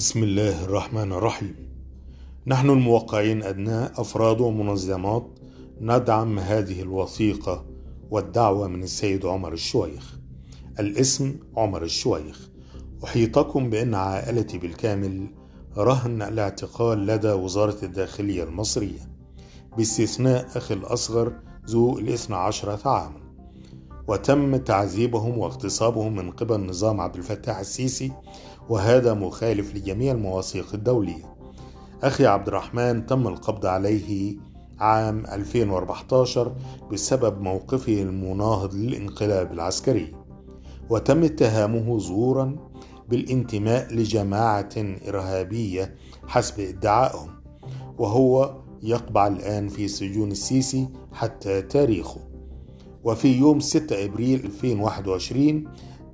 بسم الله الرحمن الرحيم. نحن الموقعين أبناء أفراد ومنظمات ندعم هذه الوثيقة والدعوة من السيد عمر الشويخ. الاسم عمر الشويخ. أحيطكم بأن عائلتي بالكامل رهن الاعتقال لدى وزارة الداخلية المصرية باستثناء أخي الأصغر ذو الاثنى عشرة عاما. وتم تعذيبهم واغتصابهم من قبل نظام عبد الفتاح السيسي وهذا مخالف لجميع المواثيق الدولية. أخي عبد الرحمن تم القبض عليه عام 2014 بسبب موقفه المناهض للانقلاب العسكري. وتم اتهامه زورا بالانتماء لجماعة إرهابية حسب ادعائهم وهو يقبع الآن في سجون السيسي حتى تاريخه. وفي يوم 6 إبريل 2021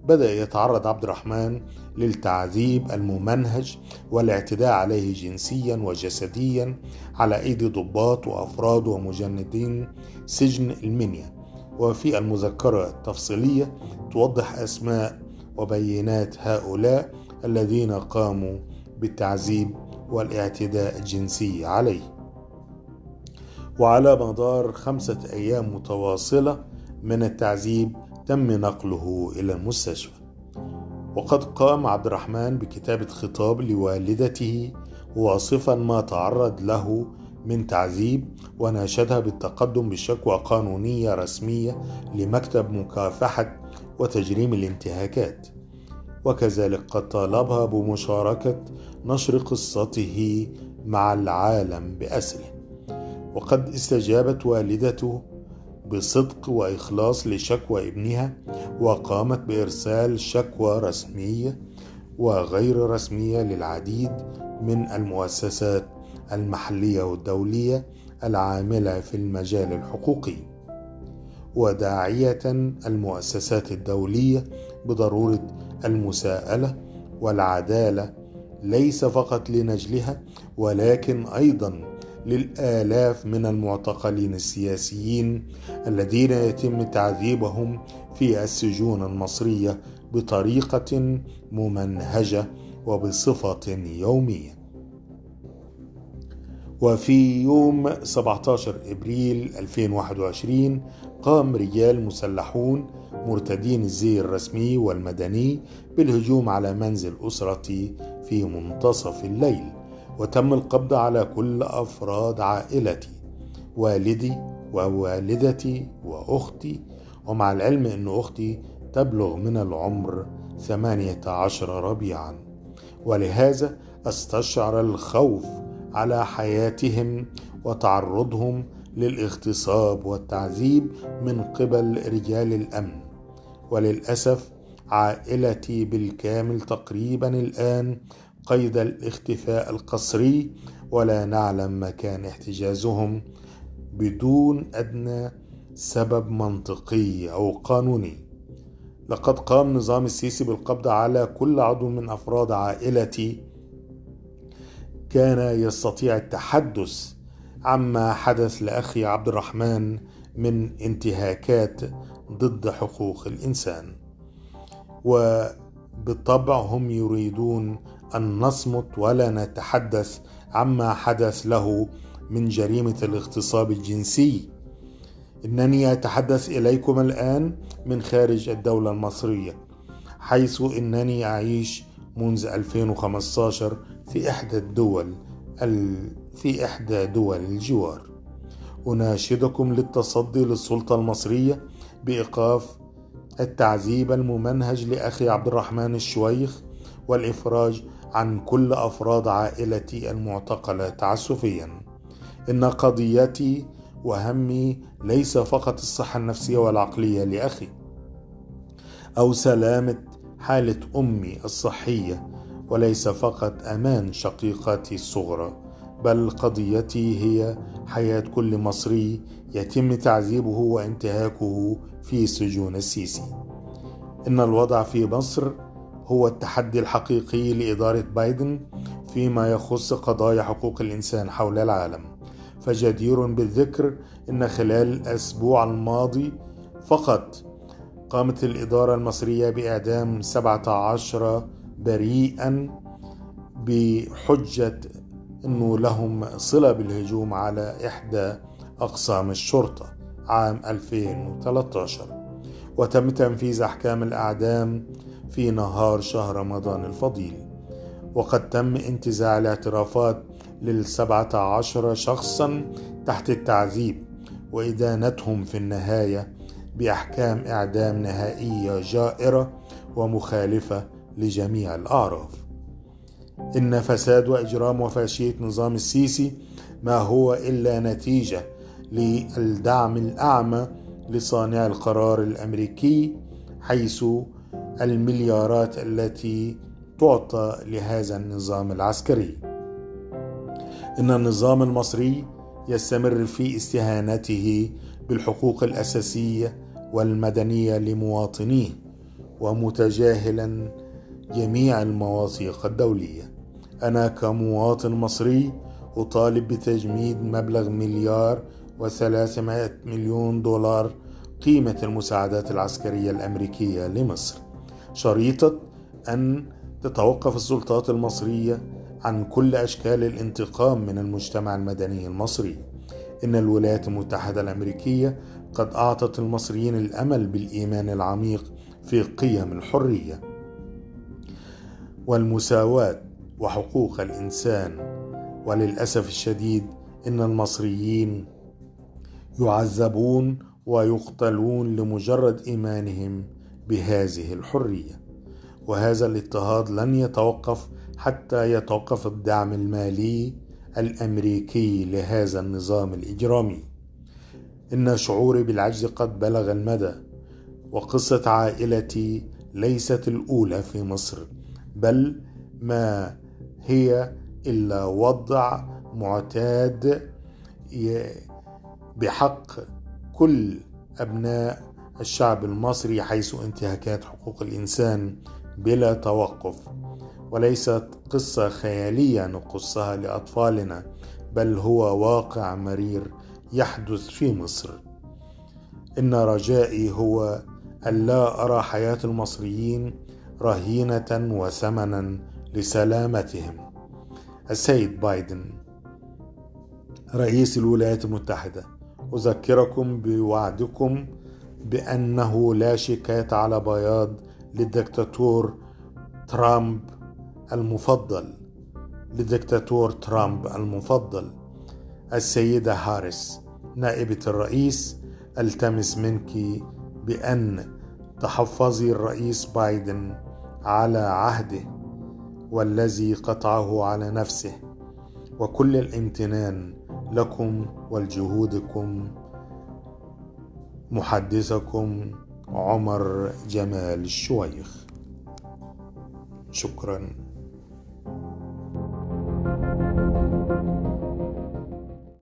بدأ يتعرض عبد الرحمن للتعذيب الممنهج والاعتداء عليه جنسيا وجسديا على أيدي ضباط وأفراد ومجندين سجن المنيا. وفي المذكرة التفصيلية توضح أسماء وبينات هؤلاء الذين قاموا بالتعذيب والاعتداء الجنسي عليه. وعلى مدار خمسة أيام متواصلة من التعذيب تم نقله إلى المستشفى. وقد قام عبد الرحمن بكتابة خطاب لوالدته واصفا ما تعرض له من تعذيب وناشدها بالتقدم بشكوى قانونية رسمية لمكتب مكافحة وتجريم الانتهاكات. وكذلك قد طالبها بمشاركة نشر قصته مع العالم بأسره. وقد استجابت والدته بصدق وإخلاص لشكوى ابنها وقامت بإرسال شكوى رسمية وغير رسمية للعديد من المؤسسات المحلية والدولية العاملة في المجال الحقوقي. وداعية المؤسسات الدولية بضرورة المساءلة والعدالة ليس فقط لنجلها ولكن أيضا للآلاف من المعتقلين السياسيين الذين يتم تعذيبهم في السجون المصرية بطريقة ممنهجة وبصفة يومية. وفي يوم 17 إبريل 2021 قام رجال مسلحون مرتدين الزي الرسمي والمدني بالهجوم على منزل أسرتي في منتصف الليل وتم القبض على كل أفراد عائلتي والدي ووالدتي وأختي. ومع العلم أن أختي تبلغ من العمر ثمانية عشر ربيعا. ولهذا استشعر الخوف على حياتهم وتعرضهم للاغتصاب والتعذيب من قبل رجال الأمن. وللأسف عائلتي بالكامل تقريبا الآن قيد الاختفاء القسري ولا نعلم مكان احتجازهم بدون أدنى سبب منطقي أو قانوني. لقد قام نظام السيسي بالقبض على كل عضو من أفراد عائلتي. كان يستطيع التحدث عما حدث لأخي عبد الرحمن من انتهاكات ضد حقوق الإنسان. وبالطبع هم يريدون أن نصمت ولا نتحدث عما حدث له من جريمة الاغتصاب الجنسي. إنني أتحدث إليكم الآن من خارج الدولة المصرية حيث إنني أعيش منذ 2015 في إحدى الدول في إحدى دول الجوار. أناشدكم للتصدي للسلطة المصرية بإيقاف التعذيب الممنهج لأخي عبد الرحمن الشويخ والإفراج عن كل أفراد عائلتي المعتقلة تعسفيا. إن قضيتي وهمي ليس فقط الصحة النفسية والعقلية لأخي. أو سلامة حالة أمي الصحية وليس فقط أمان شقيقتي الصغرى بل قضيتي هي حياة كل مصري يتم تعذيبه وانتهاكه في سجون السيسي. إن الوضع في مصر هو التحدي الحقيقي لإدارة بايدن فيما يخص قضايا حقوق الإنسان حول العالم. فجدير بالذكر أن خلال الأسبوع الماضي فقط قامت الإدارة المصرية بإعدام 17 بريئا بحجة أنه لهم صلة بالهجوم على إحدى أقسام الشرطة عام 2013 وتم تنفيذ أحكام الأعدام في نهار شهر رمضان الفضيل. وقد تم انتزاع الاعترافات للسبعة عشر شخصا تحت التعذيب وإدانتهم في النهاية بأحكام إعدام نهائية جائرة ومخالفة لجميع الأعراف. إن فساد وإجرام وفاشية نظام السيسي ما هو إلا نتيجة للدعم الأعمى لصانع القرار الأمريكي حيث المليارات التي تعطى لهذا النظام العسكري. إن النظام المصري يستمر في استهانته بالحقوق الأساسية والمدنية لمواطنيه ومتجاهلا جميع المواثيق الدولية. أنا كمواطن مصري أطالب بتجميد مبلغ مليار وثلاثمائة مليون دولار قيمة المساعدات العسكرية الأمريكية لمصر. شريطة أن تتوقف السلطات المصرية عن كل أشكال الانتقام من المجتمع المدني المصري. إن الولايات المتحدة الأمريكية قد أعطت المصريين الأمل بالإيمان العميق في قيم الحرية والمساواة وحقوق الإنسان. وللأسف الشديد إن المصريين يعذبون ويقتلون لمجرد إيمانهم بهذه الحرية وهذا الاضطهاد لن يتوقف حتى يتوقف الدعم المالي الأمريكي لهذا النظام الإجرامي. إن شعوري بالعجز قد بلغ المدى وقصة عائلتي ليست الأولى في مصر بل ما هي إلا وضع معتاد بحق كل أبناء الشعب المصري حيث انتهاكات حقوق الإنسان بلا توقف وليست قصة خيالية نقصها لأطفالنا بل هو واقع مرير يحدث في مصر. إن رجائي هو الا أرى حياة المصريين رهينة وثمنا لسلامتهم. السيد بايدن رئيس الولايات المتحدة أذكركم بوعدكم بأنه لا شكاية على بياض للدكتاتور ترامب المفضل. للدكتاتور ترامب المفضل. السيدة هاريس نائبة الرئيس التمس منك بأن تحفظي الرئيس بايدن على عهده والذي قطعه على نفسه. وكل الامتنان لكم ولجهودكم محدثكم عمر جمال الشويخ. شكرا.